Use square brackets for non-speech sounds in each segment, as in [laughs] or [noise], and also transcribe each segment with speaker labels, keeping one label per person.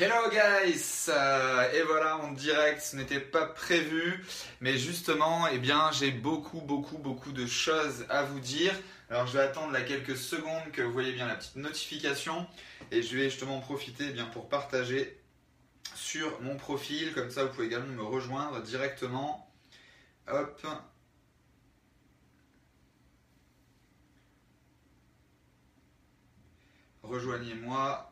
Speaker 1: Hello guys euh, Et voilà en direct, ce n'était pas prévu, mais justement, eh bien, j'ai beaucoup, beaucoup, beaucoup de choses à vous dire. Alors je vais attendre là quelques secondes que vous voyez bien la petite notification et je vais justement profiter eh bien, pour partager sur mon profil, comme ça vous pouvez également me rejoindre directement. Hop, rejoignez-moi.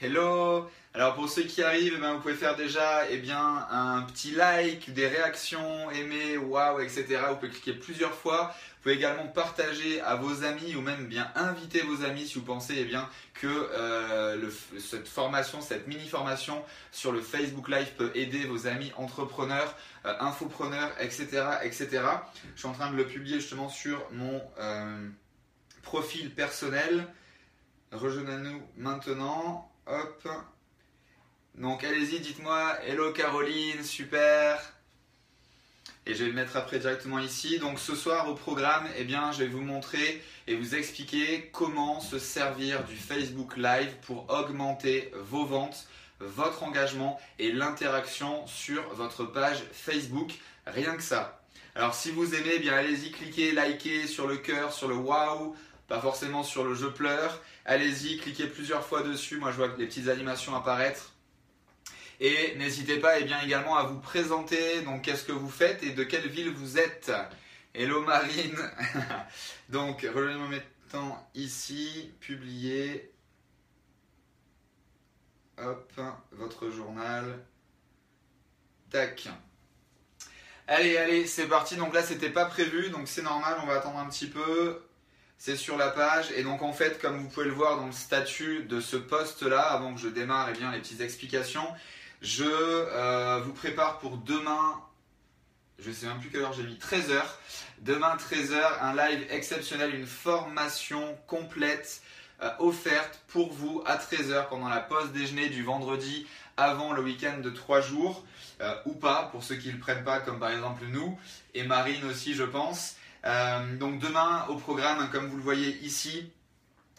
Speaker 1: Hello Alors pour ceux qui arrivent, eh ben, vous pouvez faire déjà eh bien, un petit like, des réactions, aimer, waouh, etc. Vous pouvez cliquer plusieurs fois. Vous pouvez également partager à vos amis ou même bien inviter vos amis si vous pensez eh bien, que euh, cette formation, cette mini-formation sur le Facebook Live peut aider vos amis entrepreneurs, euh, infopreneurs, etc., etc. Je suis en train de le publier justement sur mon euh, profil personnel. Rejoignez-nous maintenant. Hop. Donc allez-y, dites-moi Hello Caroline, super. Et je vais le mettre après directement ici. Donc ce soir au programme, eh bien, je vais vous montrer et vous expliquer comment se servir du Facebook Live pour augmenter vos ventes, votre engagement et l'interaction sur votre page Facebook. Rien que ça. Alors si vous aimez, eh bien allez-y, cliquez, likez sur le cœur, sur le wow, pas forcément sur le je pleure. Allez-y, cliquez plusieurs fois dessus. Moi, je vois les petites animations apparaître. Et n'hésitez pas eh bien, également à vous présenter. Donc, qu'est-ce que vous faites et de quelle ville vous êtes? Hello Marine. [laughs] donc, rejoignez-moi maintenant ici, publier. Hop, votre journal. Tac. Allez, allez, c'est parti. Donc là, c'était pas prévu, donc c'est normal. On va attendre un petit peu c'est sur la page. Et donc en fait, comme vous pouvez le voir dans le statut de ce post-là, avant que je démarre eh bien, les petites explications, je euh, vous prépare pour demain, je ne sais même plus quelle heure j'ai mis, 13h. Demain 13h, un live exceptionnel, une formation complète euh, offerte pour vous à 13h pendant la pause déjeuner du vendredi avant le week-end de 3 jours. Euh, ou pas, pour ceux qui ne le prennent pas, comme par exemple nous, et Marine aussi, je pense. Euh, donc demain au programme, comme vous le voyez ici,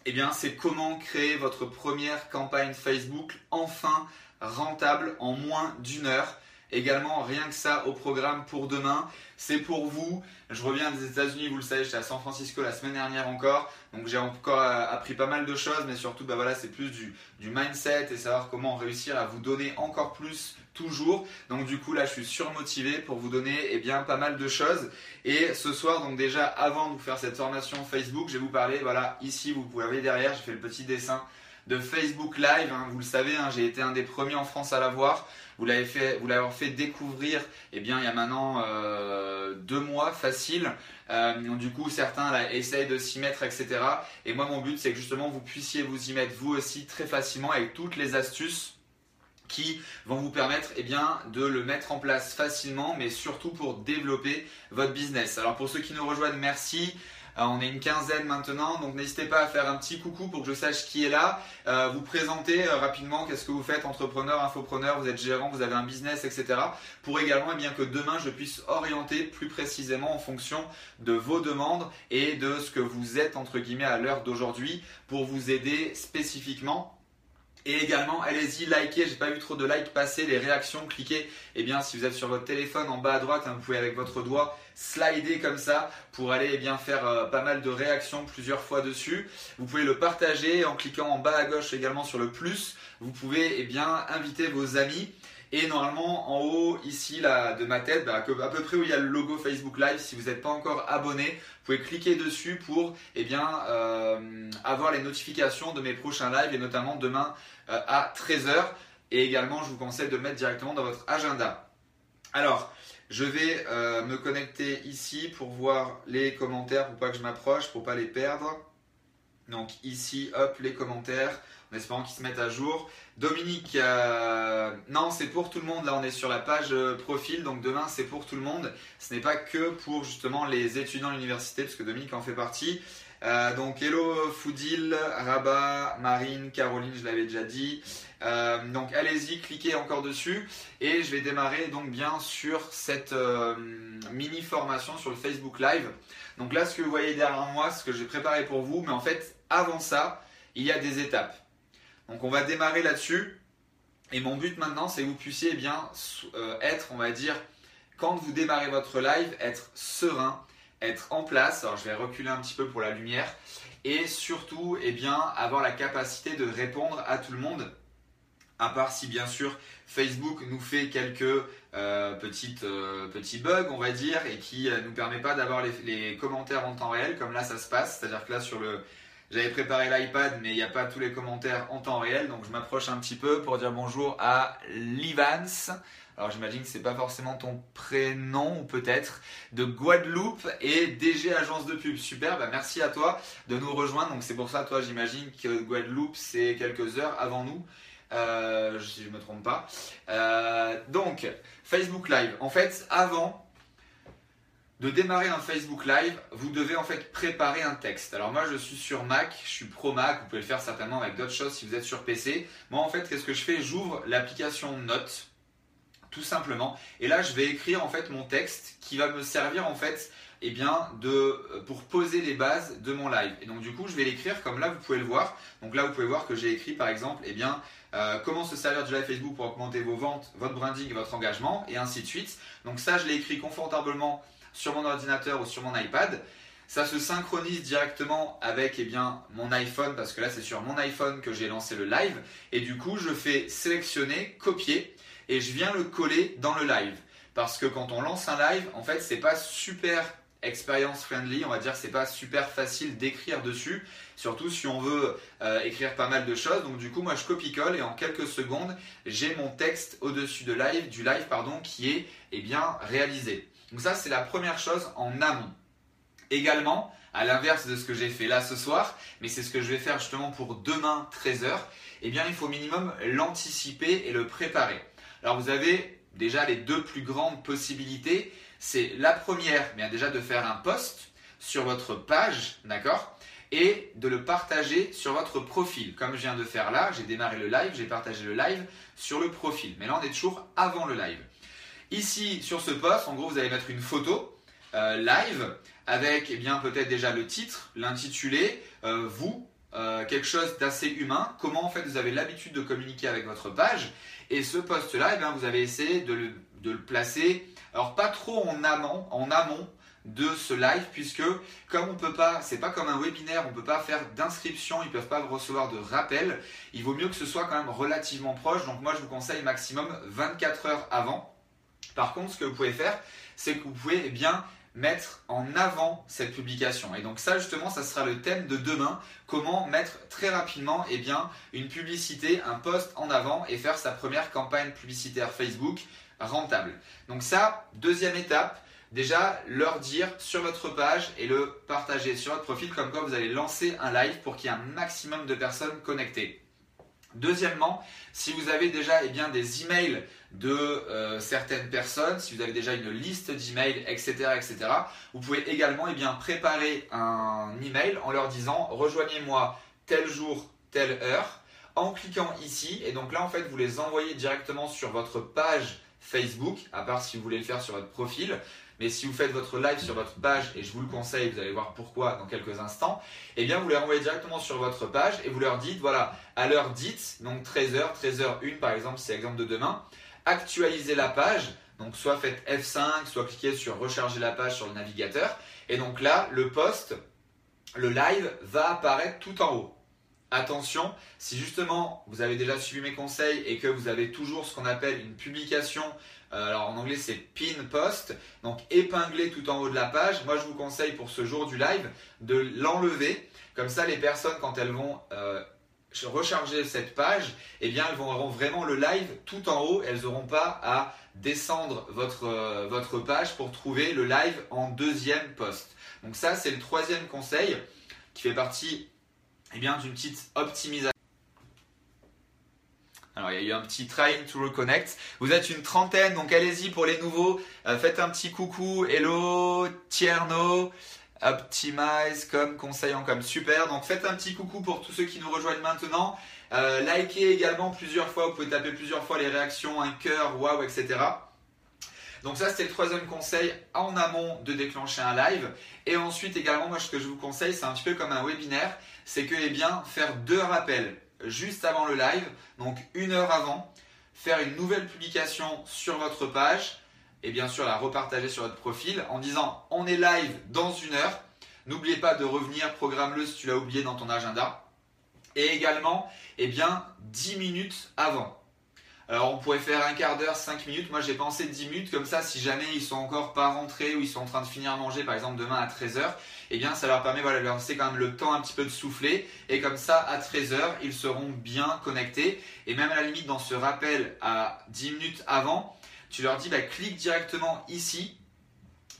Speaker 1: eh bien c'est comment créer votre première campagne Facebook enfin rentable en moins d'une heure. Également, rien que ça au programme pour demain. C'est pour vous. Je reviens des États-Unis, vous le savez, j'étais à San Francisco la semaine dernière encore. Donc j'ai encore euh, appris pas mal de choses, mais surtout, bah c'est plus du mindset et savoir comment réussir à vous donner encore plus toujours. Donc du coup là je suis surmotivé pour vous donner eh bien pas mal de choses. Et ce soir donc déjà avant de vous faire cette formation Facebook, je vais vous parler voilà ici vous pouvez voir derrière j'ai fait le petit dessin de Facebook Live. Hein. vous le savez, hein, j'ai été un des premiers en France à l'avoir. Vous l'avez fait, vous l'avez fait découvrir. Eh bien, il y a maintenant euh, deux mois facile. Euh, du coup, certains là, essayent de s'y mettre, etc. Et moi, mon but, c'est que justement vous puissiez vous y mettre vous aussi très facilement avec toutes les astuces qui vont vous permettre eh bien, de le mettre en place facilement, mais surtout pour développer votre business. Alors pour ceux qui nous rejoignent, merci. Euh, on est une quinzaine maintenant, donc n'hésitez pas à faire un petit coucou pour que je sache qui est là. Euh, vous présenter euh, rapidement qu'est-ce que vous faites, entrepreneur, infopreneur, vous êtes gérant, vous avez un business, etc. Pour également eh bien, que demain je puisse orienter plus précisément en fonction de vos demandes et de ce que vous êtes entre guillemets à l'heure d'aujourd'hui pour vous aider spécifiquement et également, allez-y, likez, j'ai pas vu trop de likes passer, les réactions, cliquez. Eh bien, si vous êtes sur votre téléphone en bas à droite, hein, vous pouvez avec votre doigt slider comme ça pour aller eh bien, faire euh, pas mal de réactions plusieurs fois dessus. Vous pouvez le partager en cliquant en bas à gauche également sur le plus. Vous pouvez eh bien, inviter vos amis. Et normalement, en haut, ici, là, de ma tête, bah, à peu près où il y a le logo Facebook Live, si vous n'êtes pas encore abonné, vous pouvez cliquer dessus pour eh bien, euh, avoir les notifications de mes prochains lives et notamment demain euh, à 13h. Et également, je vous conseille de le mettre directement dans votre agenda. Alors, je vais euh, me connecter ici pour voir les commentaires, pour pas que je m'approche, pour pas les perdre. Donc ici, hop, les commentaires, en espérant qu'ils se mettent à jour. Dominique, euh, non, c'est pour tout le monde. Là, on est sur la page euh, profil, donc demain, c'est pour tout le monde. Ce n'est pas que pour justement les étudiants à l'université, parce que Dominique en fait partie. Euh, donc, hello Foudil, Rabat, Marine, Caroline, je l'avais déjà dit. donc, allez-y, cliquez encore dessus. Et je vais démarrer donc bien sur cette mini formation sur le Facebook Live. Donc là, ce que vous voyez derrière moi, ce que j'ai préparé pour vous. Mais en fait, avant ça, il y a des étapes. Donc on va démarrer là-dessus. Et mon but maintenant, c'est que vous puissiez eh bien euh, être, on va dire, quand vous démarrez votre live, être serein, être en place. Alors je vais reculer un petit peu pour la lumière et surtout, eh bien, avoir la capacité de répondre à tout le monde. À part si bien sûr Facebook nous fait quelques euh, euh, petits bugs, on va dire, et qui ne nous permet pas d'avoir les, commentaires en temps réel, comme là ça se passe. C'est-à-dire que là sur le, j'avais préparé l'iPad, mais il n'y a pas tous les commentaires en temps réel, donc je m'approche un petit peu pour dire bonjour à Livans. Alors j'imagine que c'est pas forcément ton prénom ou peut-être de Guadeloupe et DG agence de pub. Super, bah merci à toi de nous rejoindre. Donc c'est pour ça toi j'imagine que Guadeloupe c'est quelques heures avant nous. Euh, si je me trompe pas. Euh, donc Facebook Live. En fait avant de démarrer un Facebook Live, vous devez en fait préparer un texte. Alors moi je suis sur Mac, je suis pro Mac, vous pouvez le faire certainement avec d'autres choses si vous êtes sur PC. Moi en fait qu'est-ce que je fais? J'ouvre l'application Notes, tout simplement, et là je vais écrire en fait mon texte qui va me servir en fait eh bien, de, euh, pour poser les bases de mon live. Et donc du coup je vais l'écrire comme là vous pouvez le voir. Donc là vous pouvez voir que j'ai écrit par exemple eh bien, euh, comment se servir du live Facebook pour augmenter vos ventes, votre branding votre engagement, et ainsi de suite. Donc ça je l'ai écrit confortablement sur mon ordinateur ou sur mon iPad. Ça se synchronise directement avec eh bien, mon iPhone parce que là c'est sur mon iPhone que j'ai lancé le live et du coup je fais sélectionner, copier et je viens le coller dans le live parce que quand on lance un live en fait c'est pas super expérience friendly, on va dire c'est pas super facile d'écrire dessus, surtout si on veut euh, écrire pas mal de choses. Donc du coup moi je copie-colle et en quelques secondes j'ai mon texte au-dessus de live, du live pardon, qui est eh bien réalisé. Donc ça, c'est la première chose en amont. Également, à l'inverse de ce que j'ai fait là ce soir, mais c'est ce que je vais faire justement pour demain 13h, eh bien il faut au minimum l'anticiper et le préparer. Alors vous avez déjà les deux plus grandes possibilités. C'est la première, bien déjà de faire un post sur votre page, d'accord et de le partager sur votre profil. Comme je viens de faire là, j'ai démarré le live, j'ai partagé le live sur le profil. Mais là, on est toujours avant le live. Ici, sur ce post, en gros, vous allez mettre une photo euh, live avec eh bien peut-être déjà le titre, l'intitulé, euh, vous, euh, quelque chose d'assez humain, comment en fait vous avez l'habitude de communiquer avec votre page. Et ce post-là, eh vous avez essayé de le, placer, alors pas trop en amont, en amont de ce live puisque comme on peut pas, c'est pas comme un webinaire, on peut pas faire d'inscription, ils peuvent pas recevoir de rappel. Il vaut mieux que ce soit quand même relativement proche. Donc moi je vous conseille maximum 24 heures avant par contre, ce que vous pouvez faire, c'est que vous pouvez eh bien mettre en avant cette publication. Et donc ça justement, ça sera le thème de demain, comment mettre très rapidement eh bien, une publicité, un post en avant et faire sa première campagne publicitaire Facebook rentable. Donc ça, deuxième étape, déjà leur dire sur votre page et le partager sur votre profil comme quoi vous allez lancer un live pour qu'il y ait un maximum de personnes connectées. Deuxièmement, si vous avez déjà eh bien, des emails de euh, certaines personnes, si vous avez déjà une liste d'emails, etc., etc., vous pouvez également eh préparer un email en leur disant rejoignez-moi tel jour, telle heure, en cliquant ici. Et donc là, en fait, vous les envoyez directement sur votre page Facebook, à part si vous voulez le faire sur votre profil. Mais si vous faites votre live sur votre page, et je vous le conseille, vous allez voir pourquoi dans quelques instants, eh bien vous les renvoyez directement sur votre page et vous leur dites, voilà, à l'heure dite, donc 13h, 13h1 par exemple, c'est l'exemple de demain, actualisez la page, donc soit faites F5, soit cliquez sur recharger la page sur le navigateur, et donc là, le post, le live va apparaître tout en haut. Attention, si justement vous avez déjà suivi mes conseils et que vous avez toujours ce qu'on appelle une publication euh, alors en anglais c'est pin post, donc épinglé tout en haut de la page. Moi je vous conseille pour ce jour du live de l'enlever. Comme ça les personnes quand elles vont euh, recharger cette page, eh bien elles avoir vraiment le live tout en haut. Elles n'auront pas à descendre votre, euh, votre page pour trouver le live en deuxième post. Donc ça c'est le troisième conseil qui fait partie eh bien, d'une petite optimisation. Alors, il y a eu un petit trying to reconnect. Vous êtes une trentaine, donc allez-y pour les nouveaux. Euh, faites un petit coucou. Hello, Tierno. Optimize comme conseillant comme super. Donc faites un petit coucou pour tous ceux qui nous rejoignent maintenant. Euh, likez également plusieurs fois. Vous pouvez taper plusieurs fois les réactions, un cœur, waouh, etc. Donc ça c'était le troisième conseil en amont de déclencher un live. Et ensuite également moi ce que je vous conseille c'est un petit peu comme un webinaire, c'est que eh bien faire deux rappels juste avant le live, donc une heure avant. faire une nouvelle publication sur votre page et bien sûr la repartager sur votre profil en disant on est live dans une heure. N'oubliez pas de revenir, programme-le si tu l'as oublié dans ton agenda. Et également, eh bien, 10 minutes avant. Alors on pourrait faire un quart d'heure, 5 minutes. Moi j'ai pensé 10 minutes, comme ça si jamais ils sont encore pas rentrés ou ils sont en train de finir à manger, par exemple demain à 13h, eh bien ça leur permet voilà, de leur laisser quand même le temps un petit peu de souffler. Et comme ça, à 13h, ils seront bien connectés. Et même à la limite, dans ce rappel à 10 minutes avant, tu leur dis bah, clique directement ici.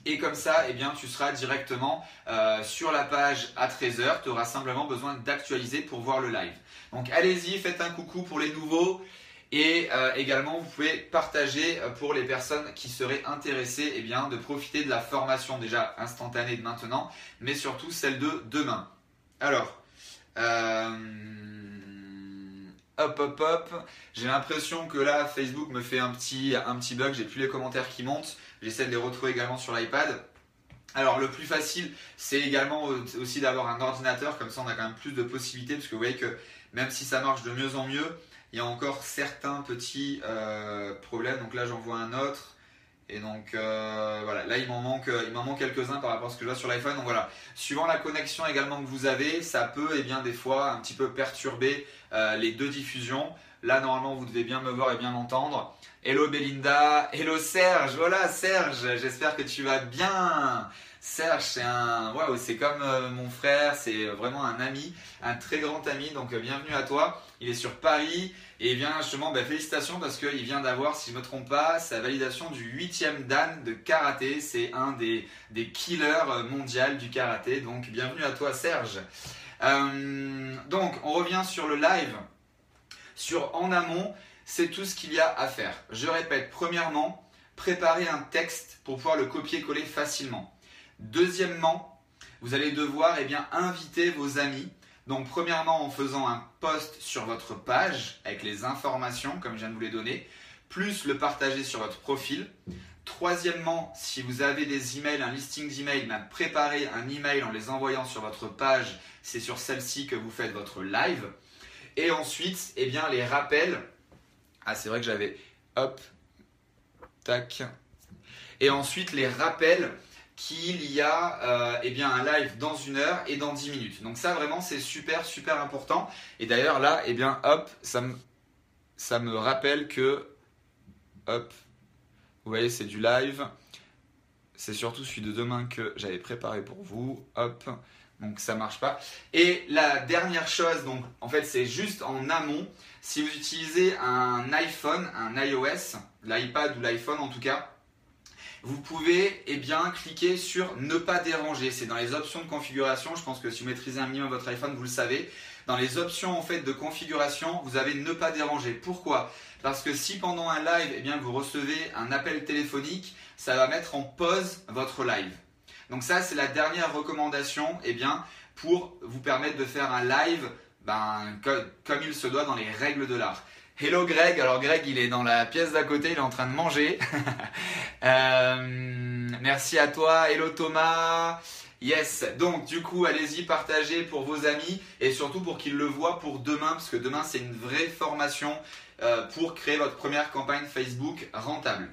Speaker 1: Et comme ça, eh bien, tu seras directement euh, sur la page à 13h. Tu auras simplement besoin d'actualiser pour voir le live. Donc allez-y, faites un coucou pour les nouveaux. Et euh, également, vous pouvez partager euh, pour les personnes qui seraient intéressées eh bien, de profiter de la formation déjà instantanée de maintenant, mais surtout celle de demain. Alors, hop, hop, hop. J'ai l'impression que là, Facebook me fait un petit, un petit bug. J'ai plus les commentaires qui montent. J'essaie de les retrouver également sur l'iPad. Alors le plus facile, c'est également aussi d'avoir un ordinateur, comme ça on a quand même plus de possibilités, parce que vous voyez que même si ça marche de mieux en mieux, il y a encore certains petits euh, problèmes. Donc là, j'en vois un autre. Et donc euh, voilà, là il m'en manque, il m'en manque quelques-uns par rapport à ce que je vois sur l'iPhone. Donc voilà, suivant la connexion également que vous avez, ça peut et eh bien des fois un petit peu perturber euh, les deux diffusions. Là normalement vous devez bien me voir et bien m'entendre. Hello Belinda, hello Serge, voilà Serge, j'espère que tu vas bien. Serge, c'est un, waouh, c'est comme mon frère, c'est vraiment un ami, un très grand ami. Donc bienvenue à toi. Il est sur Paris et il vient justement, bah, félicitations parce qu'il vient d'avoir, si je ne me trompe pas, sa validation du 8 dan de karaté. C'est un des, killers mondial du karaté. Donc bienvenue à toi Serge. Euh, donc on revient sur le live. Sur en amont, c'est tout ce qu'il y a à faire. Je répète, premièrement, préparer un texte pour pouvoir le copier-coller facilement. Deuxièmement, vous allez devoir eh inviter vos amis donc premièrement en faisant un post sur votre page avec les informations comme je viens de vous les donner, plus le partager sur votre profil. Troisièmement, si vous avez des emails, un listing d'emails, ben, préparez un email en les envoyant sur votre page. C'est sur celle-ci que vous faites votre live. Et ensuite, eh bien, les rappels. Ah, c'est vrai que j'avais. Hop. Tac. Et ensuite, les rappels qu'il y a euh, eh bien, un live dans une heure et dans 10 minutes. Donc ça vraiment c'est super super important. Et d'ailleurs là, eh bien hop, ça me, rappelle que hop, vous voyez c'est du live. C'est surtout celui de demain que j'avais préparé pour vous. Hop, donc ça marche pas. Et la dernière chose, donc en fait c'est juste en amont. Si vous utilisez un iPhone, un iOS, l'iPad ou l'iPhone en tout cas, vous pouvez eh cliquer sur ne pas déranger. C'est dans les options de configuration. Je pense que si vous maîtrisez un minimum votre iPhone, vous le savez. Dans les options en fait de configuration, vous avez ne pas déranger. Pourquoi? Parce que si pendant un live, eh bien, vous recevez un appel téléphonique, ça va mettre en pause votre live. Donc ça, c'est la dernière recommandation eh pour vous permettre de faire un live ben, comme il se doit dans les règles de l'art. Hello Greg, alors Greg il est dans la pièce d'à côté, il est en train de manger. [laughs] Euh, merci à toi, hello Thomas. Yes, donc du coup allez-y, partagez pour vos amis et surtout pour qu'ils le voient pour demain, parce que demain c'est une vraie formation euh, pour créer votre première campagne Facebook rentable.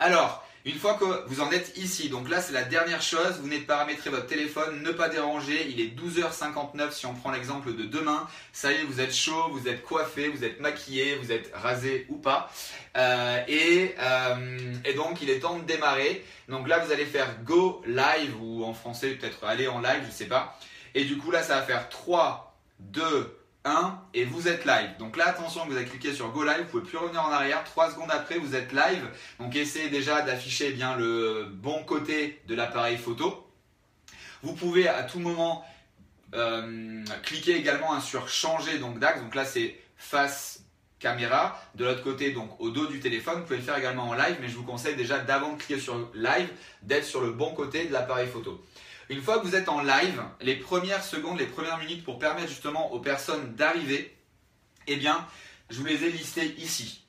Speaker 1: Alors, une fois que vous en êtes ici, donc là c'est la dernière chose, vous venez de paramétrer votre téléphone, ne pas déranger, il est 12h59 si on prend l'exemple de demain, ça y est, vous êtes chaud, vous êtes coiffé, vous êtes maquillé, vous êtes rasé ou pas, euh, et, euh, et, donc il est temps de démarrer, donc là vous allez faire Go Live, ou en français peut-être aller en live, je sais pas, et du coup là ça va faire 3, 2, 1 et vous êtes live. Donc là, attention, vous avez cliqué sur Go Live, vous pouvez plus revenir en arrière. 3 secondes après, vous êtes live. Donc essayez déjà d'afficher bien le bon côté de l'appareil photo. Vous pouvez à tout moment euh, cliquer également hein, sur changer donc d'axe. Donc là, c'est face caméra. De l'autre côté, donc au dos du téléphone. Vous pouvez le faire également en live, mais je vous conseille déjà d'avant de cliquer sur live, d'être sur le bon côté de l'appareil photo. Une fois que vous êtes en live, les premières secondes, les premières minutes pour permettre justement aux personnes d'arriver, eh bien, je vous les ai listées ici.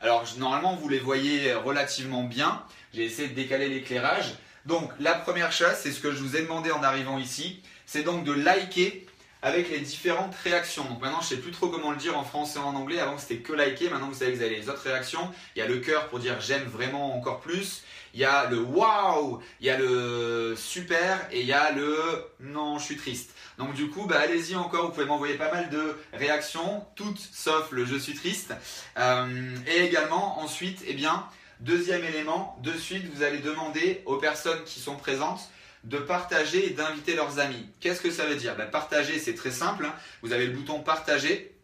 Speaker 1: Alors, normalement, vous les voyez relativement bien. J'ai essayé de décaler l'éclairage. Donc, la première chose, c'est ce que je vous ai demandé en arrivant ici, c'est donc de liker avec les différentes réactions. Donc maintenant, je sais plus trop comment le dire en français et en anglais. Avant, c'était que liker. Maintenant, vous savez que vous avez les autres réactions. Il y a le cœur pour dire j'aime vraiment encore plus. Il y a le waouh, il y a le super et il y a le non, je suis triste. Donc du coup, bah, allez-y encore, vous pouvez m'envoyer pas mal de réactions, toutes sauf le je suis triste. Euh, et également, ensuite, eh bien, deuxième élément, de suite, vous allez demander aux personnes qui sont présentes de partager et d'inviter leurs amis. Qu'est-ce que ça veut dire? Bah, Partager, c'est très simple. Hein. Vous avez le bouton partager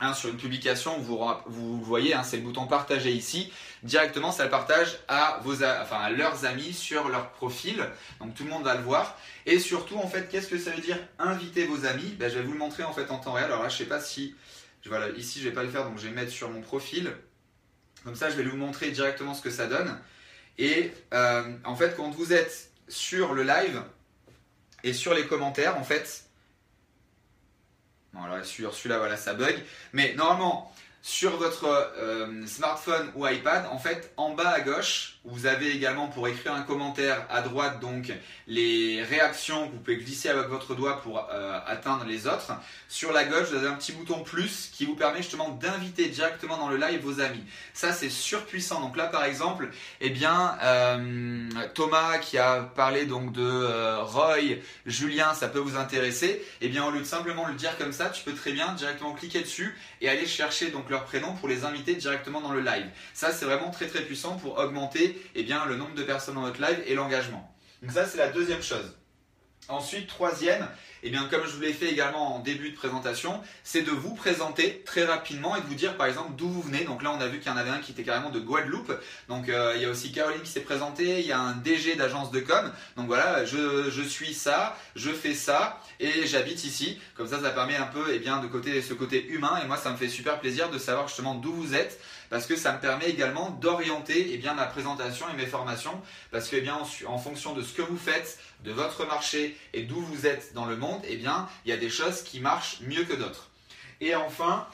Speaker 1: Hein, sur une publication, vous, voyez, hein, c'est le bouton partager ici. Directement, ça le partage à, vos, enfin, à leurs amis sur leur profil. Donc tout le monde va le voir. Et surtout, en fait, qu'est-ce que ça veut dire inviter vos amis? Ben, Je vais vous le montrer en fait en temps réel. Alors là, je sais pas si. Voilà, ici, je vais pas le faire, donc je vais mettre sur mon profil. Comme ça, je vais vous montrer directement ce que ça donne. Et euh, en fait, quand vous êtes sur le live et sur les commentaires, en fait, Bon, alors sur celui-là, voilà, ça bug. Mais normalement, sur votre euh, smartphone ou iPad, en fait, en bas à gauche, vous avez également pour écrire un commentaire à droite donc les réactions que vous pouvez glisser avec votre doigt pour euh, atteindre les autres. Sur la gauche, vous avez un petit bouton plus qui vous permet justement d'inviter directement dans le live vos amis. Ça c'est surpuissant. Donc là par exemple, eh bien euh, Thomas qui a parlé donc de Roy, Julien, ça peut vous intéresser. Eh bien au lieu de simplement le dire comme ça, tu peux très bien directement cliquer dessus et aller chercher donc leur prénom pour les inviter directement dans le live. Ça c'est vraiment très très puissant pour augmenter eh bien, le nombre de personnes dans votre live et l'engagement. Donc ça, c'est la deuxième chose. Ensuite, troisième, eh bien, comme je vous l'ai fait également en début de présentation, c'est de vous présenter très rapidement et de vous dire par exemple d'où vous venez. Donc là, on a vu qu'il y en avait un qui était carrément de Guadeloupe. Donc euh, il y a aussi Caroline qui s'est présentée, il y a un DG d'agence de com. Donc voilà, je, suis ça, je fais ça et j'habite ici. Comme ça, ça permet un peu eh bien, de côté, ce côté humain. Et moi, ça me fait super plaisir de savoir justement d'où vous êtes parce que ça me permet également d'orienter eh bien, ma présentation et mes formations parce que eh en fonction de ce que vous faites, de votre marché et d'où vous êtes dans le monde, eh bien, il y a des choses qui marchent mieux que d'autres. Et enfin,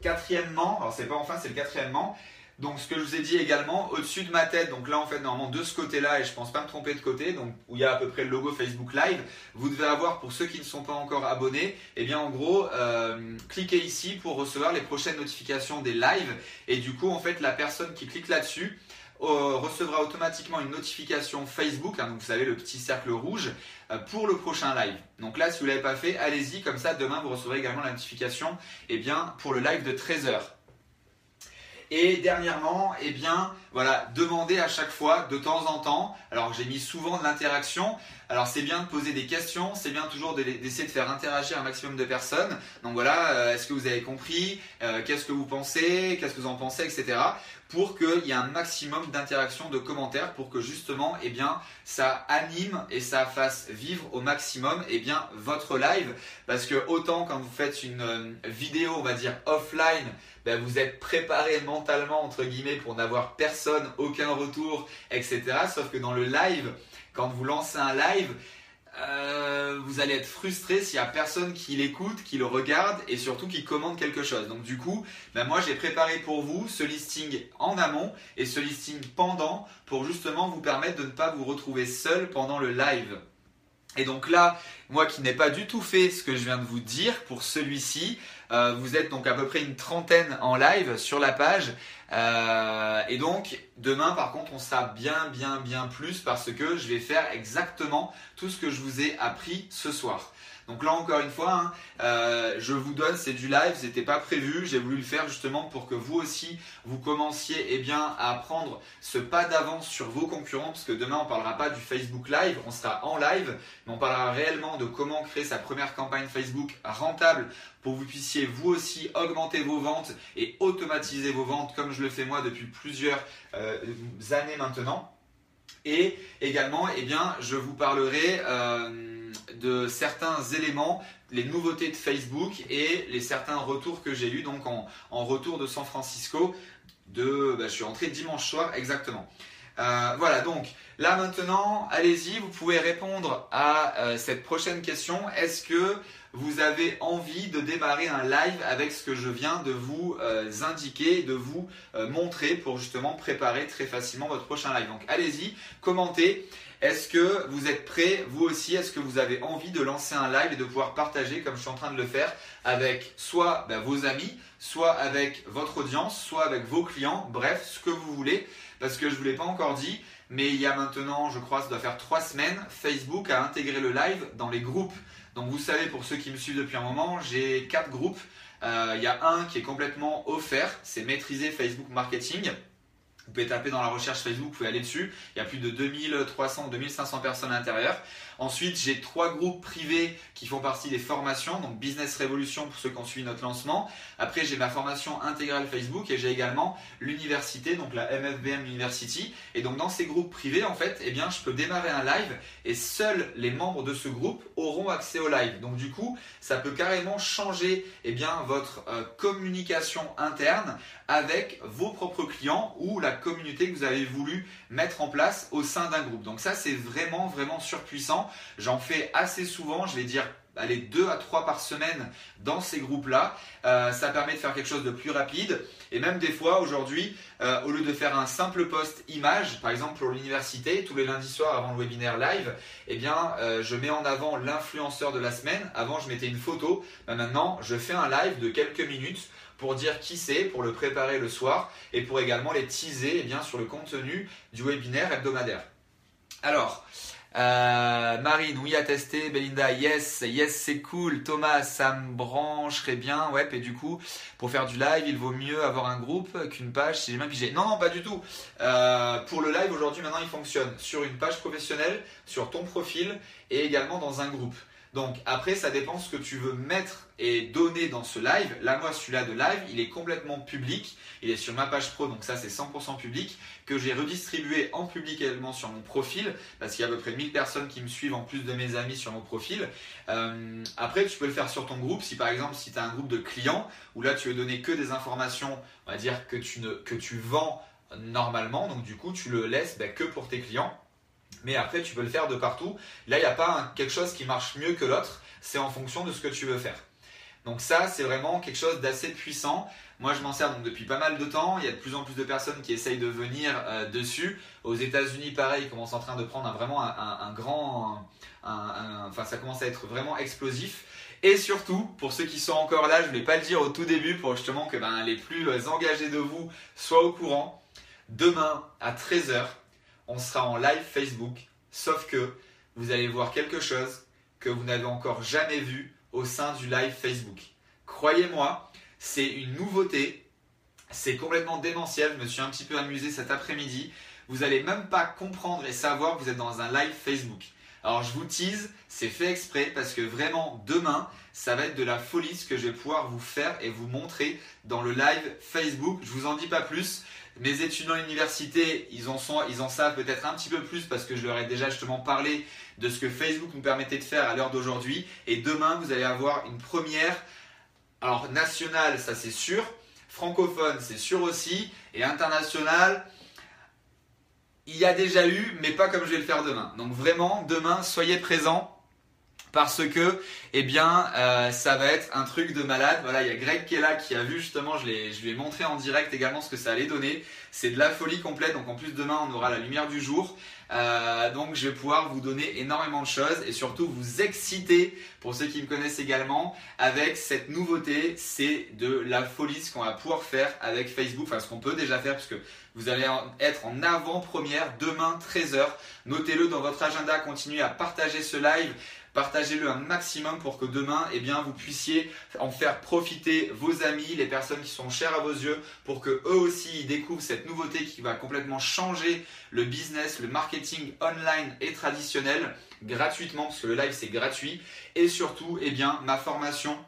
Speaker 1: quatrièmement, alors c'est pas enfin, c'est le quatrièmement, donc ce que je vous ai dit également, au-dessus de ma tête, donc là en fait normalement de ce côté-là, et je pense pas me tromper de côté, donc où il y a à peu près le logo Facebook Live, vous devez avoir pour ceux qui ne sont pas encore abonnés, et eh bien en gros, euh, cliquez ici pour recevoir les prochaines notifications des lives, et du coup en fait la personne qui clique là-dessus, euh, recevra automatiquement une notification Facebook, hein, donc vous savez le petit cercle rouge, euh, pour le prochain live. Donc là, si vous ne l'avez pas fait, allez-y, comme ça demain vous recevrez également la notification eh bien, pour le live de 13h. Et dernièrement, eh bien, voilà, demandez à chaque fois, de temps en temps. Alors, j'ai mis souvent de l'interaction. Alors, c'est bien de poser des questions, c'est bien toujours d'essayer de faire interagir un maximum de personnes. Donc voilà, euh, est-ce que vous avez compris euh, Qu'est-ce que vous pensez Qu'est-ce que vous en pensez Etc pour qu'il y ait un maximum d'interactions, de commentaires, pour que justement, eh bien, ça anime et ça fasse vivre au maximum, eh bien, votre live. Parce que autant quand vous faites une euh, vidéo, on va dire offline, ben, vous êtes préparé mentalement entre guillemets pour n'avoir personne, aucun retour, etc. Sauf que dans le live, quand vous lancez un live, euh, vous allez être frustré s'il n'y a personne qui l'écoute, qui le regarde et surtout qui commande quelque chose. Donc du coup, ben moi j'ai préparé pour vous ce listing en amont et ce listing pendant pour justement vous permettre de ne pas vous retrouver seul pendant le live. Et donc là, moi qui n'ai pas du tout fait ce que je viens de vous dire pour celui-ci, euh, vous êtes donc à peu près une trentaine en live sur la page. Euh, et donc demain par contre on sera bien bien bien plus parce que je vais faire exactement tout ce que je vous ai appris ce soir. Donc là encore une fois, hein, euh, je vous donne, c'est du live, c'était pas prévu, j'ai voulu le faire justement pour que vous aussi vous commenciez eh bien, à prendre ce pas d'avance sur vos concurrents, parce que demain on parlera pas du Facebook Live, on sera en live, mais on parlera réellement de comment créer sa première campagne Facebook rentable pour que vous puissiez vous aussi augmenter vos ventes et automatiser vos ventes comme je le fais moi depuis plusieurs euh, années maintenant. Et également, eh bien, je vous parlerai euh, de certains éléments, les nouveautés de Facebook et les certains retours que j'ai eu donc en, retour de San Francisco. De, bah, je suis rentré dimanche soir exactement. Euh, voilà, donc là maintenant, allez-y, vous pouvez répondre à euh, cette prochaine question. Est-ce que vous avez envie de démarrer un live avec ce que je viens de vous euh, indiquer, de vous montrer pour justement préparer très facilement votre prochain live? Donc allez-y, commentez. Est-ce que vous êtes prêts, vous aussi? Est-ce que vous avez envie de lancer un live et de pouvoir partager, comme je suis en train de le faire, avec soit ben, vos amis, soit avec votre audience, soit avec vos clients, bref, ce que vous voulez Parce que je ne vous l'ai pas encore dit, mais il y a maintenant, je crois, ça doit faire trois semaines, Facebook a intégré le live dans les groupes. Donc vous savez, pour ceux qui me suivent depuis un moment, j'ai quatre groupes. Euh, il y a un qui est complètement offert, c'est maîtriser Facebook Marketing. Vous pouvez taper dans la recherche Facebook, vous pouvez aller dessus. Il y a plus de 2300 ou 2500 personnes à l'intérieur. Ensuite, j'ai trois groupes privés qui font partie des formations, donc Business Revolution pour ceux qui ont suivi notre lancement. Après, j'ai ma formation intégrale Facebook et j'ai également l'université, donc la MFBM University. Et donc dans ces groupes privés, en fait, eh bien, je peux démarrer un live et seuls les membres de ce groupe auront accès au live. Donc du coup, ça peut carrément changer eh bien, votre euh, communication interne avec vos propres clients ou la communauté que vous avez voulu mettre en place au sein d'un groupe. Donc ça, c'est vraiment, vraiment surpuissant. J'en fais assez souvent, je vais dire allez, deux à trois par semaine dans ces groupes-là. Euh, ça permet de faire quelque chose de plus rapide. Et même des fois, aujourd'hui, euh, au lieu de faire un simple post image, par exemple pour l'université, tous les lundis soirs avant le webinaire live, eh bien, euh, je mets en avant l'influenceur de la semaine. Avant, je mettais une photo. Ben, maintenant, je fais un live de quelques minutes pour dire qui c'est, pour le préparer le soir et pour également les teaser eh bien, sur le contenu du webinaire hebdomadaire. Alors, euh, Marine, oui à tester. Belinda, yes, yes, c'est cool. Thomas, ça me brancherait bien. Ouais, et du coup, pour faire du live, il vaut mieux avoir un groupe qu'une page. Si j'ai bien pigé. Non, non, pas du tout. Euh, pour le live aujourd'hui, maintenant, il fonctionne sur une page professionnelle, sur ton profil et également dans un groupe. Donc après, ça dépend ce que tu veux mettre et donner dans ce live. Là, moi, celui-là de live, il est complètement public. Il est sur ma page pro, donc ça, c'est 100% public, que j'ai redistribué en public également sur mon profil, parce qu'il y a à peu près 1000 personnes qui me suivent en plus de mes amis sur mon profil. Euh, après, tu peux le faire sur ton groupe. Si par exemple, si tu as un groupe de clients, où là, tu veux donner que des informations, on va dire, que tu, ne, que tu vends normalement, donc du coup, tu le laisses ben, que pour tes clients. Mais après, tu peux le faire de partout. Là, il n'y a pas quelque chose qui marche mieux que l'autre. C'est en fonction de ce que tu veux faire. Donc ça, c'est vraiment quelque chose d'assez puissant. Moi, je m'en sers depuis pas mal de temps. Il y a de plus en plus de personnes qui essayent de venir euh, dessus. Aux États-Unis, pareil, ils commencent en train de prendre vraiment un, grand, enfin, ça commence à être vraiment explosif. Et surtout, pour ceux qui sont encore là, je ne vais pas le dire au tout début pour justement que ben, les plus engagés de vous soient au courant. Demain à 13h, on sera en live Facebook, sauf que vous allez voir quelque chose que vous n'avez encore jamais vu au sein du live Facebook. Croyez-moi, c'est une nouveauté, c'est complètement démentiel, je me suis un petit peu amusé cet après-midi. Vous n'allez même pas comprendre et savoir que vous êtes dans un live Facebook. Alors je vous tease, c'est fait exprès parce que vraiment demain, ça va être de la folie ce que je vais pouvoir vous faire et vous montrer dans le live Facebook. Je vous en dis pas plus. Mes étudiants à l'université, ils en, ils en savent peut-être un petit peu plus parce que je leur ai déjà justement parlé de ce que Facebook nous permettait de faire à l'heure d'aujourd'hui. Et demain, vous allez avoir une première, alors nationale, ça c'est sûr, francophone, c'est sûr aussi, et internationale, il y a déjà eu, mais pas comme je vais le faire demain. Donc vraiment, demain, soyez présents parce que eh bien euh, ça va être un truc de malade. Voilà, il y a Greg qui est là qui a vu justement, je, lui ai montré en direct également ce que ça allait donner. C'est de la folie complète. Donc en plus demain on aura la lumière du jour. Euh, donc je vais pouvoir vous donner énormément de choses et surtout vous exciter pour ceux qui me connaissent également avec cette nouveauté. C'est de la folie ce qu'on va pouvoir faire avec Facebook. Enfin ce qu'on peut déjà faire puisque vous allez être en avant-première demain 13h. Notez-le dans votre agenda. Continuez à partager ce live. Partagez-le un maximum pour que demain, eh vous puissiez en faire profiter vos amis, les personnes qui sont chères à vos yeux, pour que eux aussi découvrent cette nouveauté qui va complètement changer le business, le marketing online et traditionnel gratuitement, parce que le live c'est gratuit, et surtout, eh bien, ma formation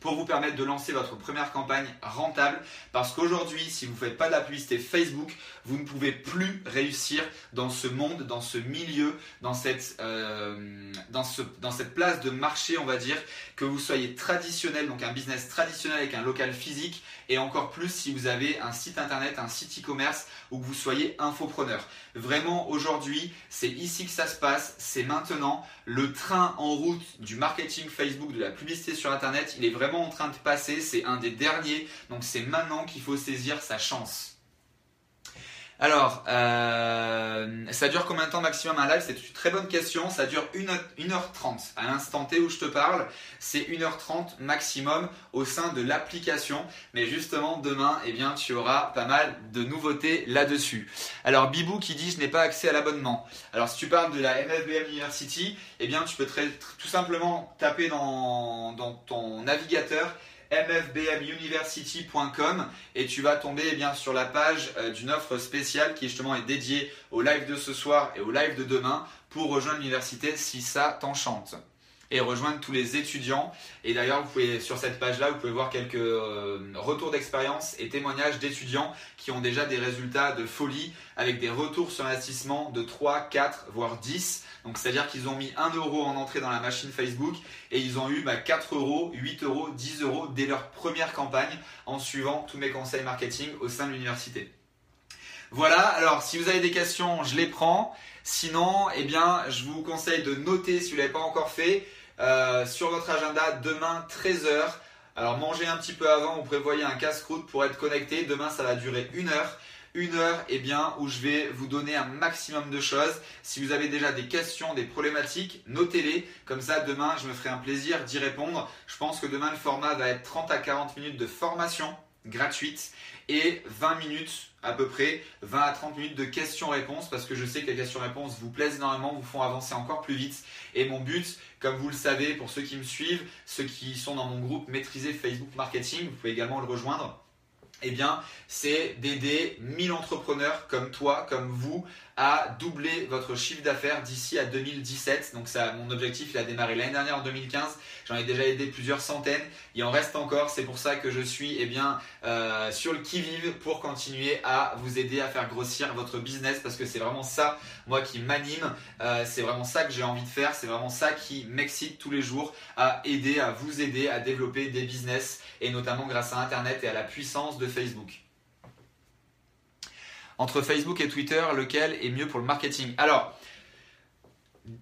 Speaker 1: pour vous permettre de lancer votre première campagne rentable. Parce qu'aujourd'hui, si vous ne faites pas de la publicité Facebook, vous ne pouvez plus réussir dans ce monde, dans ce milieu, dans cette, euh, dans, ce, dans cette place de marché, on va dire, que vous soyez traditionnel, donc un business traditionnel avec un local physique, et encore plus si vous avez un site internet, un site e-commerce, ou que vous soyez infopreneur. Vraiment, aujourd'hui, c'est ici que ça se passe, c'est maintenant. Le train en route du marketing Facebook, de la publicité sur internet, il est vraiment en train de passer, c'est un des derniers, donc c'est maintenant qu'il faut saisir sa chance. Alors, euh, ça dure combien de temps maximum un live? C'est une très bonne question. Ça dure 1h30. À l'instant T où je te parle, c'est 1h30 maximum au sein de l'application. Mais justement, demain, eh bien, tu auras pas mal de nouveautés là-dessus. Alors, Bibou qui dit je n'ai pas accès à l'abonnement. Alors, si tu parles de la MFBM University, eh bien, tu peux tout simplement taper dans, dans ton navigateur mfbmuniversity.com et tu vas tomber eh bien, sur la page euh, d'une offre spéciale qui justement est dédiée au live de ce soir et au live de demain pour rejoindre l'université si ça t'enchante et rejoindre tous les étudiants. Et d'ailleurs, vous pouvez sur cette page-là, vous pouvez voir quelques euh, retours d'expérience et témoignages d'étudiants qui ont déjà des résultats de folie avec des retours sur investissement de 3, 4, voire 10. Donc c'est-à-dire qu'ils ont mis 1 euro en entrée dans la machine Facebook et ils ont eu 4 bah, euros, 8 euros, 10 euros dès leur première campagne en suivant tous mes conseils marketing au sein de l'université. Voilà, alors si vous avez des questions, je les prends. Sinon, eh bien, je vous conseille de noter si vous ne l'avez pas encore fait euh, sur votre agenda demain 13h. Alors mangez un petit peu avant, vous prévoyez un casse-croûte pour être connecté. Demain ça va durer une heure. Une heure eh bien, où je vais vous donner un maximum de choses. Si vous avez déjà des questions, des problématiques, notez-les. Comme ça, demain, je me ferai un plaisir d'y répondre. Je pense que demain, le format va être 30 à 40 minutes de formation gratuite et 20 minutes à peu près, 20 à 30 minutes de questions-réponses parce que je sais que les questions-réponses vous plaisent énormément, vous font avancer encore plus vite. Et mon but, comme vous le savez, pour ceux qui me suivent, ceux qui sont dans mon groupe Maîtriser Facebook Marketing, vous pouvez également le rejoindre eh bien, c'est d'aider 1000 entrepreneurs comme toi, comme vous, à doubler votre chiffre d'affaires d'ici à 2017. Donc ça, mon objectif, il a démarré l'année dernière en 2015. J'en ai déjà aidé plusieurs centaines. Il en reste encore. C'est pour ça que je suis eh bien, euh, sur le qui-vive pour continuer à vous aider à faire grossir votre business parce que c'est vraiment ça, moi, qui m'anime. Euh, c'est vraiment ça que j'ai envie de faire. C'est vraiment ça qui m'excite tous les jours à aider, à vous aider à développer des business et notamment grâce à Internet et à la puissance de Facebook. Entre Facebook et Twitter, lequel est mieux pour le marketing Alors,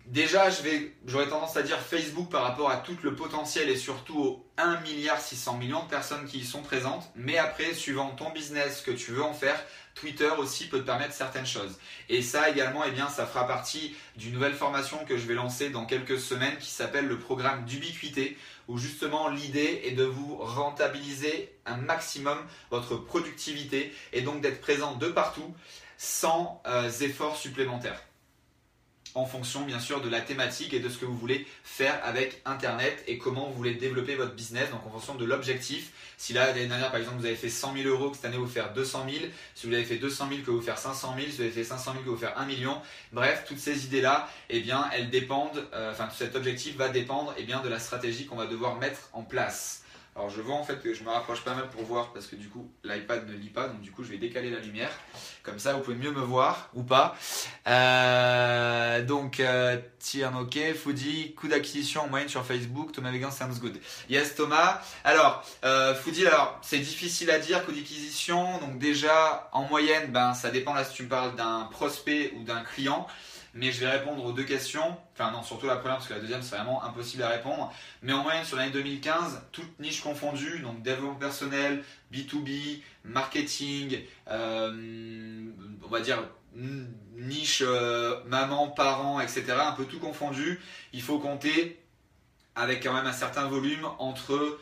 Speaker 1: déjà, j'aurais tendance à dire Facebook par rapport à tout le potentiel et surtout aux 1 milliard 600 millions de personnes qui y sont présentes. Mais après, suivant ton business, ce que tu veux en faire, Twitter aussi peut te permettre certaines choses. Et ça également, eh bien, ça fera partie d'une nouvelle formation que je vais lancer dans quelques semaines qui s'appelle le programme d'ubiquité, où justement l'idée est de vous rentabiliser un maximum votre productivité et donc d'être présent de partout sans euh, efforts supplémentaires en fonction bien sûr de la thématique et de ce que vous voulez faire avec Internet et comment vous voulez développer votre business, donc en fonction de l'objectif. Si là, l'année dernière, par exemple, vous avez fait 100 000 euros, que cette année vous faire 200 000, si vous avez fait 200 000, que vous faire 500 000, si vous avez fait 500 000, que vous faire 1 million, bref, toutes ces idées-là, eh bien, elles dépendent, euh, enfin, tout cet objectif va dépendre eh bien, de la stratégie qu'on va devoir mettre en place. Alors je vois en fait que je me rapproche pas mal pour voir parce que du coup l'iPad ne lit pas donc du coup je vais décaler la lumière comme ça vous pouvez mieux me voir ou pas. Euh, donc euh, ok, Foodie, coût d'acquisition en moyenne sur Facebook, Thomas Vegan sounds good. Yes Thomas. Alors euh, alors c'est difficile à dire coût d'acquisition donc déjà en moyenne ben ça dépend là si tu me parles d'un prospect ou d'un client mais je vais répondre aux deux questions. Enfin, non, surtout la première, parce que la deuxième, c'est vraiment impossible à répondre. Mais en moyenne, sur l'année 2015, toutes niches confondues, donc développement personnel, B2B, marketing, euh, on va dire niche euh, maman, parents, etc., un peu tout confondu, il faut compter avec quand même un certain volume entre,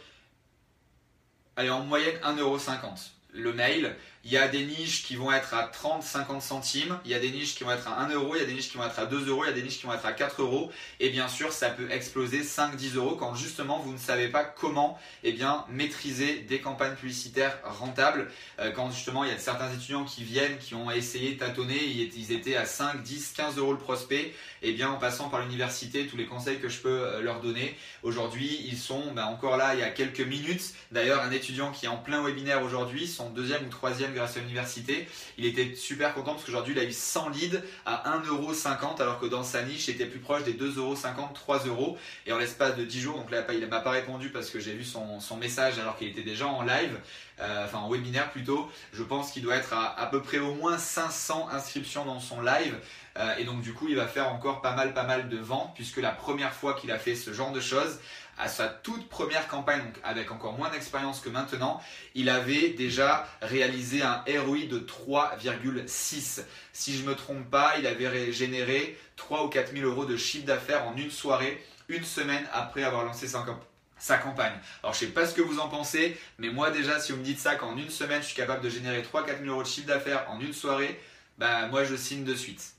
Speaker 1: allez, en moyenne 1,50€ le mail Il y a des niches qui vont être à 30, 50 centimes, il y a des niches qui vont être à 1 euro, il y a des niches qui vont être à 2 euros, il y a des niches qui vont être à 4 euros. Et bien sûr, ça peut exploser 5, 10 euros quand justement vous ne savez pas comment eh bien, maîtriser des campagnes publicitaires rentables. Euh, quand justement il y a certains étudiants qui viennent, qui ont essayé de tâtonner, ils étaient à 5, 10, 15 euros le prospect. Et eh bien en passant par l'université, tous les conseils que je peux euh, leur donner, aujourd'hui ils sont ben, encore là il y a quelques minutes. D'ailleurs, un étudiant qui est en plein webinaire aujourd'hui, son deuxième ou troisième grâce à l'université, il était super content parce qu'aujourd'hui il a eu 100 leads à 1,50€ alors que dans sa niche était plus proche des 2,50€, 3 euros. Et en l'espace de 10 jours, donc là il ne m'a pas répondu parce que j'ai vu son, message alors qu'il était déjà en live, euh, enfin en webinaire plutôt. Je pense qu'il doit être à à peu près au moins 500 inscriptions dans son live. Euh, et donc du coup, il va faire encore pas mal, pas mal de ventes puisque la première fois qu'il a fait ce genre de choses, à sa toute première campagne, donc avec encore moins d'expérience que maintenant, il avait déjà réalisé un ROI de 3,6. Si je ne me trompe pas, il avait généré 3 ou 4 000 euros de chiffre d'affaires en une soirée, une semaine après avoir lancé sa campagne. Alors je sais pas ce que vous en pensez, mais moi déjà si vous me dites ça qu'en une semaine je suis capable de générer 3-4 000 euros de chiffre d'affaires en une soirée, bah moi je signe de suite.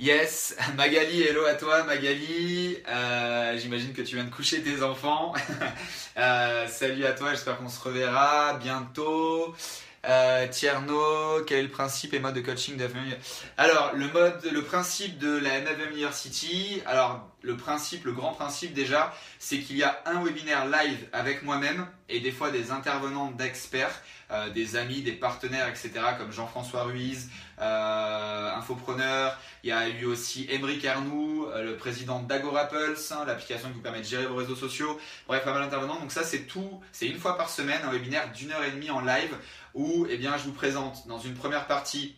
Speaker 1: Yes, [laughs] Magali, hello à toi Magali. Euh, j'imagine que tu viens de coucher tes enfants. [laughs] Euh, salut à toi, j'espère qu'on se reverra bientôt. Euh, Tierno, quel est le principe et mode de coaching de Alors, le mode, le principe de la MFM University, alors le principe, le grand principe déjà, c'est qu'il y a un webinaire live avec moi-même et des fois des intervenants d'experts, euh, des amis, des partenaires, etc. comme Jean-François Ruiz, euh, Infopreneur. Il y a eu aussi Emric Arnoux, euh, le président d'Agora hein, l'application qui vous permet de gérer vos réseaux sociaux. Bref, pas mal d'intervenants. Donc ça, c'est tout. C'est une fois par semaine un webinaire d'une heure et demie en live où eh bien, je vous présente dans une première partie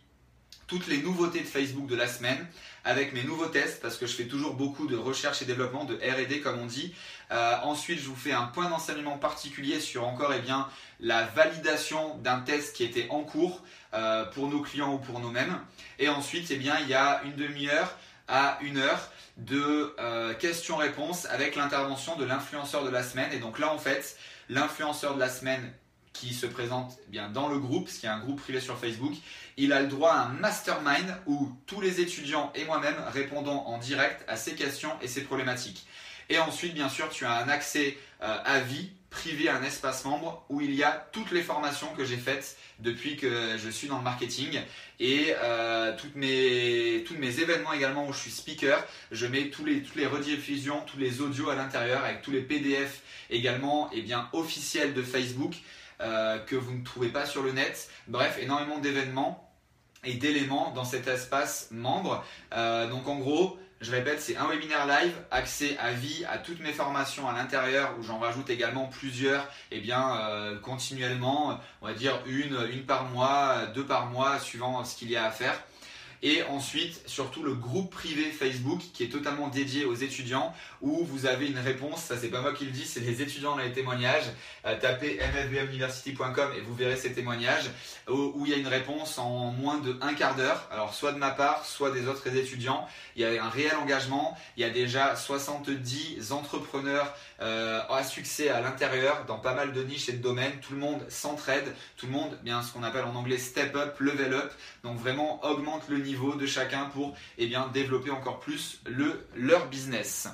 Speaker 1: toutes les nouveautés de Facebook de la semaine avec mes nouveaux tests parce que je fais toujours beaucoup de recherche et développement, de R&D comme on dit. Euh, ensuite, je vous fais un point d'enseignement particulier sur encore eh bien, la validation d'un test qui était en cours euh, pour nos clients ou pour nous-mêmes. Et ensuite, eh bien, il y a une demi-heure à une heure de euh, questions-réponses avec l'intervention de l'influenceur de la semaine. Et donc là, en fait, l'influenceur de la semaine qui se présente eh bien dans le groupe, ce qui est un groupe privé sur Facebook, il a le droit à un mastermind où tous les étudiants et moi-même répondons en direct à ses questions et ses problématiques. Et ensuite, bien sûr, tu as un accès euh, à vie privé à un espace membre où il y a toutes les formations que j'ai faites depuis que je suis dans le marketing et euh, toutes mes, tous mes événements également où je suis speaker. Je mets tous les, toutes les rediffusions, tous les audios à l'intérieur avec tous les PDF également et bien, officiels de Facebook. Euh, que vous ne trouvez pas sur le net. Bref, énormément d'événements et d'éléments dans cet espace membre. Euh, donc en gros, je répète, c'est un webinaire live, accès à vie à toutes mes formations à l'intérieur, où j'en rajoute également plusieurs, et eh bien euh, continuellement, on va dire une, une par mois, deux par mois, suivant ce qu'il y a à faire. Et ensuite, surtout le groupe privé Facebook qui est totalement dédié aux étudiants où vous avez une réponse. Ça, c'est pas moi qui le dis, c'est les étudiants dans les témoignages. Euh, tapez mfbmuniversity.com et vous verrez ces témoignages où, il y a une réponse en moins de un quart d'heure. Alors, soit de ma part, soit des autres étudiants. Il y a un réel engagement. Il y a déjà 70 entrepreneurs euh, à succès à l'intérieur dans pas mal de niches et de domaines. Tout le monde s'entraide, tout le monde, bien ce qu'on appelle en anglais step up, level up. Donc vraiment augmente le niveau de chacun pour eh bien, développer encore plus le, leur business.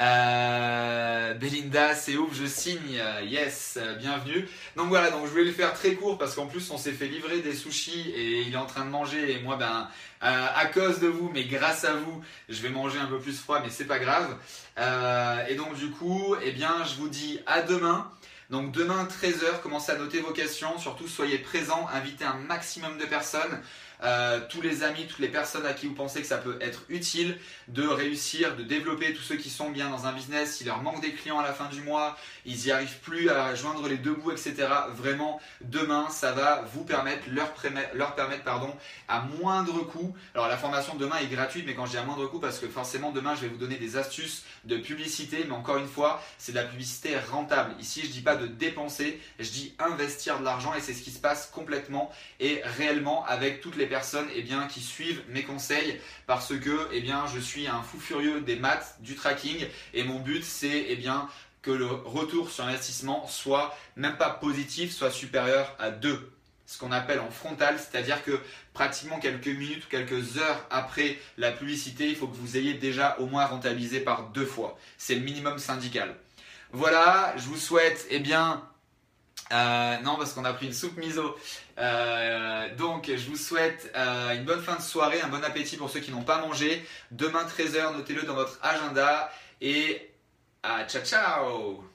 Speaker 1: Euh, Belinda, c'est ouf, je signe. Yes, bienvenue. Donc voilà, donc je voulais le faire très court parce qu'en plus on s'est fait livrer des sushis et il est en train de manger et moi ben euh, à cause de vous, mais grâce à vous, je vais manger un peu plus froid, mais c'est pas grave. Euh, et donc du coup, eh bien, je vous dis à demain. Donc demain 13h, commencez à noter vos questions, surtout soyez présents, invitez un maximum de personnes. Euh, tous les amis, toutes les personnes à qui vous pensez que ça peut être utile de réussir, de développer tous ceux qui sont bien dans un business, s'il leur manque des clients à la fin du mois, ils n'y arrivent plus à joindre les deux bouts, etc. Vraiment, demain, ça va vous permettre, leur, permettre, pardon, à moindre coût. Alors la formation de demain est gratuite, mais quand je dis à moindre coût, parce que forcément demain, je vais vous donner des astuces de publicité, mais encore une fois, c'est de la publicité rentable. Ici, je dis pas de dépenser, je dis investir de l'argent, et c'est ce qui se passe complètement et réellement avec toutes les personnes eh bien, qui suivent mes conseils parce que eh bien, je suis un fou furieux des maths, du tracking et mon but c'est eh bien, que le retour sur investissement soit même pas positif, soit supérieur à 2. Ce qu'on appelle en frontal, c'est-à-dire que pratiquement quelques minutes ou quelques heures après la publicité, il faut que vous ayez déjà au moins rentabilisé par deux fois. C'est le minimum syndical. Voilà, je vous souhaite, eh bien, euh, non, parce qu'on a pris une soupe miso. Euh, donc, je vous souhaite euh, une bonne fin de soirée, un bon appétit pour ceux qui n'ont pas mangé. Demain 13h, notez-le dans votre agenda. Et à ciao ciao